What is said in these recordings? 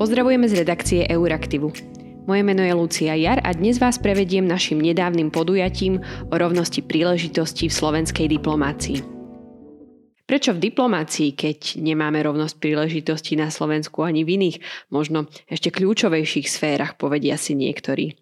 Pozdravujeme z redakcie Euraktivu. Moje meno je Lucia Jar a dnes vás prevediem našim nedávnym podujatím o rovnosti príležitostí v slovenskej diplomácii. Prečo v diplomácii, keď nemáme rovnosť príležitostí na Slovensku ani v iných, možno ešte kľúčovejších sférach, povedia si niektorí.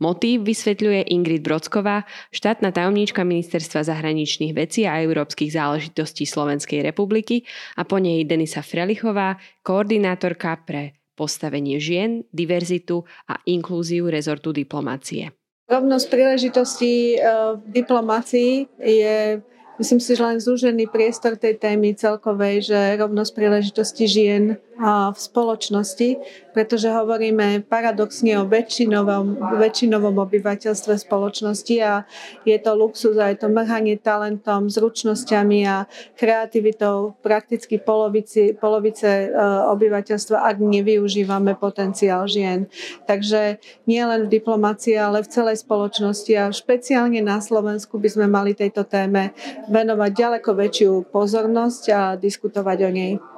Motív vysvetľuje Ingrid Brodsková, štátna tajomníčka Ministerstva zahraničných vecí a európskych záležitostí Slovenskej republiky a po nej Denisa Frelichová, koordinátorka pre postavenie žien, diverzitu a inklúziu rezortu diplomácie. Rovnosť príležitostí eh, v diplomácii je myslím si, že len zúžený priestor tej témy celkovej, že rovnosť príležitosti žien v spoločnosti, pretože hovoríme paradoxne o väčšinovom, väčšinovom obyvateľstve spoločnosti a je to luxus a je to mrhanie talentom, zručnosťami a kreativitou prakticky polovici, polovice e, obyvateľstva, ak nevyužívame potenciál žien. Takže nie len v diplomácii, ale v celej spoločnosti a špeciálne na Slovensku by sme mali tejto téme venovať ďaleko väčšiu pozornosť a diskutovať o nej.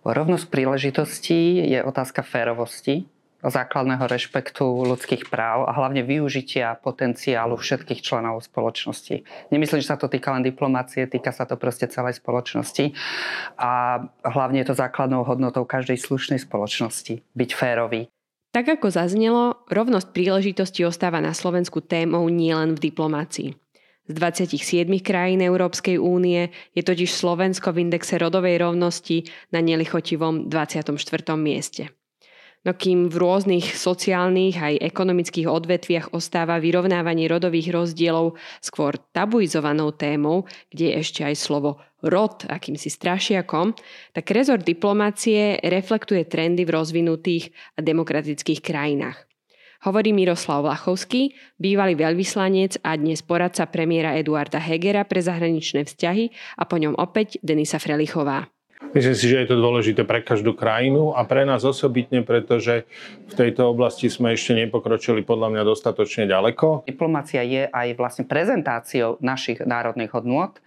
Rovnosť príležitostí je otázka férovosti, základného rešpektu ľudských práv a hlavne využitia potenciálu všetkých členov spoločnosti. Nemyslím, že sa to týka len diplomácie, týka sa to proste celej spoločnosti a hlavne je to základnou hodnotou každej slušnej spoločnosti byť férový. Tak ako zaznelo, rovnosť príležitosti ostáva na Slovensku témou nielen v diplomácii. Z 27 krajín Európskej únie je totiž Slovensko v indexe rodovej rovnosti na nelichotivom 24. mieste. No kým v rôznych sociálnych aj ekonomických odvetviach ostáva vyrovnávanie rodových rozdielov skôr tabuizovanou témou, kde je ešte aj slovo rod akýmsi strašiakom, tak rezort diplomácie reflektuje trendy v rozvinutých a demokratických krajinách. Hovorí Miroslav Lachovský, bývalý veľvyslanec a dnes poradca premiéra Eduarda Hegera pre zahraničné vzťahy a po ňom opäť Denisa Frelichová. Myslím si, že je to dôležité pre každú krajinu a pre nás osobitne, pretože v tejto oblasti sme ešte nepokročili podľa mňa dostatočne ďaleko. Diplomácia je aj vlastne prezentáciou našich národných hodnôt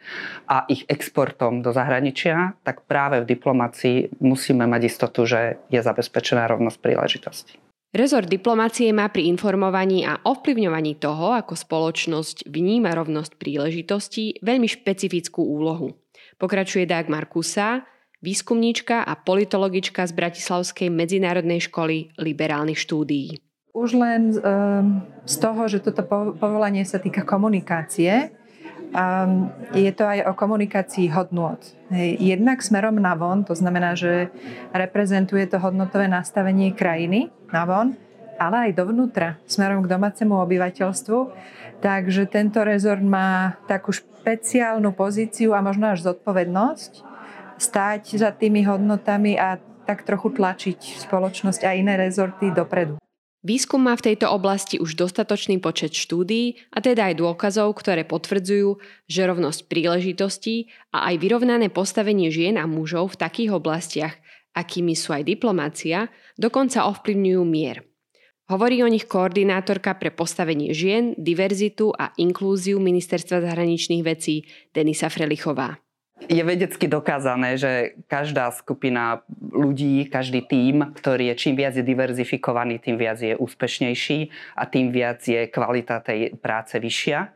a ich exportom do zahraničia, tak práve v diplomácii musíme mať istotu, že je zabezpečená rovnosť príležitosti. Rezort diplomácie má pri informovaní a ovplyvňovaní toho, ako spoločnosť vníma rovnosť príležitostí, veľmi špecifickú úlohu. Pokračuje Dagmar Kusa, výskumníčka a politologička z Bratislavskej medzinárodnej školy liberálnych štúdií. Už len ehm, z toho, že toto povolanie sa týka komunikácie, Um, je to aj o komunikácii hodnôt. Jednak smerom na von, to znamená, že reprezentuje to hodnotové nastavenie krajiny na von, ale aj dovnútra, smerom k domácemu obyvateľstvu. Takže tento rezort má takú špeciálnu pozíciu a možno až zodpovednosť stáť za tými hodnotami a tak trochu tlačiť spoločnosť a iné rezorty dopredu. Výskum má v tejto oblasti už dostatočný počet štúdií a teda aj dôkazov, ktoré potvrdzujú, že rovnosť príležitostí a aj vyrovnané postavenie žien a mužov v takých oblastiach, akými sú aj diplomácia, dokonca ovplyvňujú mier. Hovorí o nich koordinátorka pre postavenie žien, diverzitu a inklúziu Ministerstva zahraničných vecí Denisa Frelichová. Je vedecky dokázané, že každá skupina ľudí, každý tím, ktorý je čím viac je diverzifikovaný, tým viac je úspešnejší a tým viac je kvalita tej práce vyššia.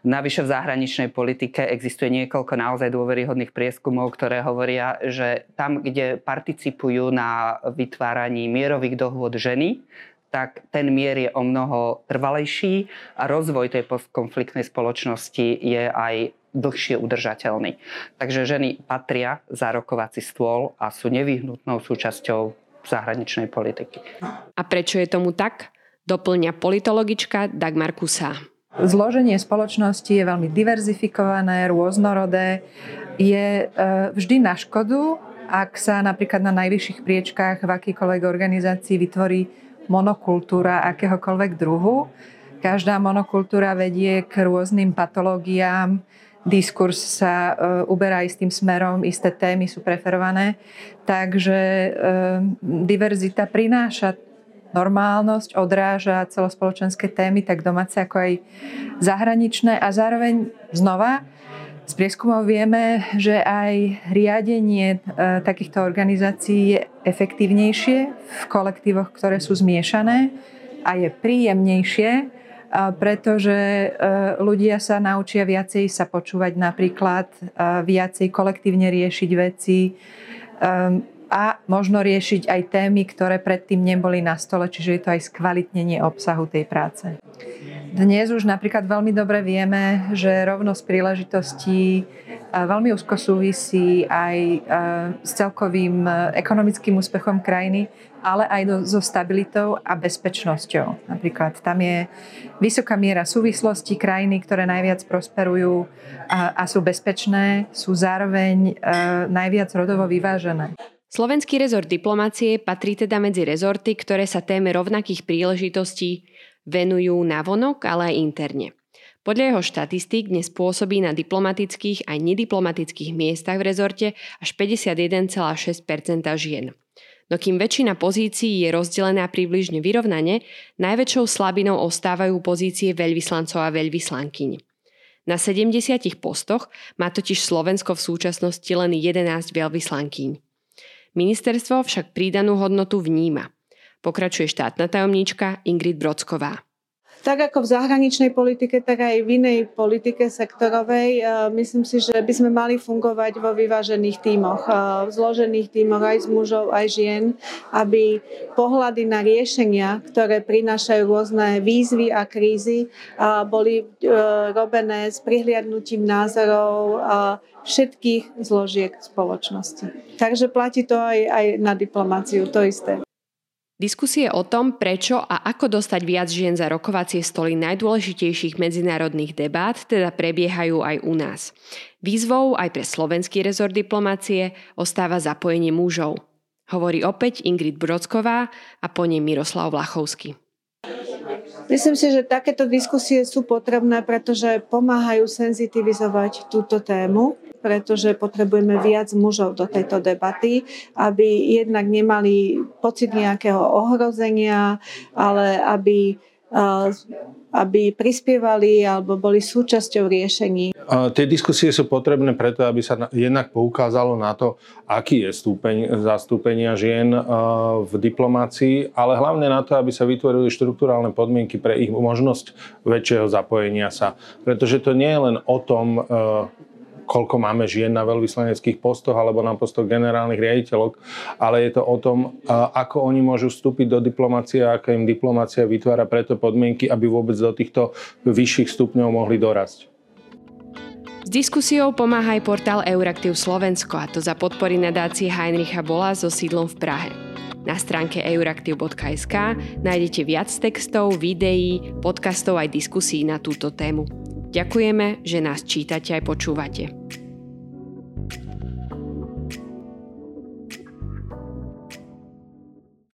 Navyše v zahraničnej politike existuje niekoľko naozaj dôveryhodných prieskumov, ktoré hovoria, že tam, kde participujú na vytváraní mierových dohôd ženy, tak ten mier je o mnoho trvalejší a rozvoj tej postkonfliktnej spoločnosti je aj dlhšie udržateľný. Takže ženy patria za rokovací stôl a sú nevyhnutnou súčasťou zahraničnej politiky. A prečo je tomu tak? Doplňa politologička Dagmar Kusa. Zloženie spoločnosti je veľmi diverzifikované, rôznorodé. Je e, vždy na škodu, ak sa napríklad na najvyšších priečkách v akýkoľvek organizácii vytvorí monokultúra akéhokoľvek druhu. Každá monokultúra vedie k rôznym patológiám, diskurs sa uh, uberá istým smerom, isté témy sú preferované. Takže uh, diverzita prináša normálnosť, odráža celospoločenské témy, tak domáce ako aj zahraničné a zároveň znova Z prieskumov vieme, že aj riadenie e, takýchto organizácií je efektívnejšie v kolektívoch, ktoré sú zmiešané a je príjemnejšie, pretože e, ľudia sa naučia viacej sa počúvať napríklad, viacej kolektívne riešiť veci a možno riešiť aj témy, ktoré predtým neboli na stole, čiže je to aj skvalitnenie obsahu tej práce. Dnes už napríklad veľmi dobre vieme, že rovnosť príležitostí veľmi úzko súvisí aj s celkovým e, ekonomickým úspechom krajiny, ale aj so stabilitou a bezpečnosťou. Napríklad tam je vysoká miera súvislosti krajiny, ktoré najviac prosperujú a, a sú bezpečné, sú zároveň e, najviac rodovo vyvážené. Slovenský rezort diplomácie patrí teda medzi rezorty, ktoré sa téme rovnakých príležitostí venujú navonok, ale aj interne. Podľa jeho štatistík dnes pôsobí na diplomatických aj nediplomatických miestach v rezorte až 51,6% žien. No kým väčšina pozícií je rozdelená približne vyrovnane, najväčšou slabinou ostávajú pozície veľvyslancov a veľvyslankyň. Na 70 postoch má totiž Slovensko v súčasnosti len 11 veľvyslankyň. Ministerstvo však prídanú hodnotu vníma. Pokračuje štátna tajomníčka Ingrid Brodsková tak ako v zahraničnej politike, tak aj v inej politike sektorovej. Myslím si, že by sme mali fungovať vo vyvážených tímoch, v zložených tímoch aj z mužov, aj žien, aby pohľady na riešenia, ktoré prinášajú rôzne výzvy a krízy, boli e, robené s prihliadnutím názorov všetkých zložiek spoločnosti. Takže platí to aj, aj na diplomáciu, to isté. Diskusie o tom, prečo a ako dostať viac žien za rokovacie stoly najdôležitejších medzinárodných debát, teda prebiehajú aj u nás. Výzvou aj pre slovenský rezort diplomácie ostáva zapojenie mužov. Hovorí opäť Ingrid Brodsková a po nej Miroslav Vlachovský. Myslím si, že takéto diskusie sú potrebné, pretože pomáhajú senzitivizovať túto tému pretože potrebujeme viac mužov do tejto debaty, aby jednak nemali pocit nejakého ohrozenia, ale aby aby prispievali alebo boli súčasťou riešení. Tie diskusie sú potrebné preto, aby sa jednak poukázalo na to, aký je stúpeň zastúpenia žien v diplomácii, ale hlavne na to, aby sa vytvorili štruktúrálne podmienky pre ich možnosť väčšieho zapojenia sa. Pretože to nie je len o tom, koľko máme žien na veľvyslaneckých postoch alebo na postoch generálnych riaditeľov, ale je to o tom, ako oni môžu vstúpiť do diplomácie a aká im diplomácia vytvára preto podmienky, aby vôbec do týchto vyšších stupňov mohli dorasť. S diskusiou pomáha aj portál Euraktiv Slovensko a to za podpory nadácie Heinricha Bola so sídlom v Prahe. Na stránke euraktiv.sk nájdete viac textov, videí, podcastov aj diskusí na túto tému. Ďakujeme, že nás čítate aj počúvate.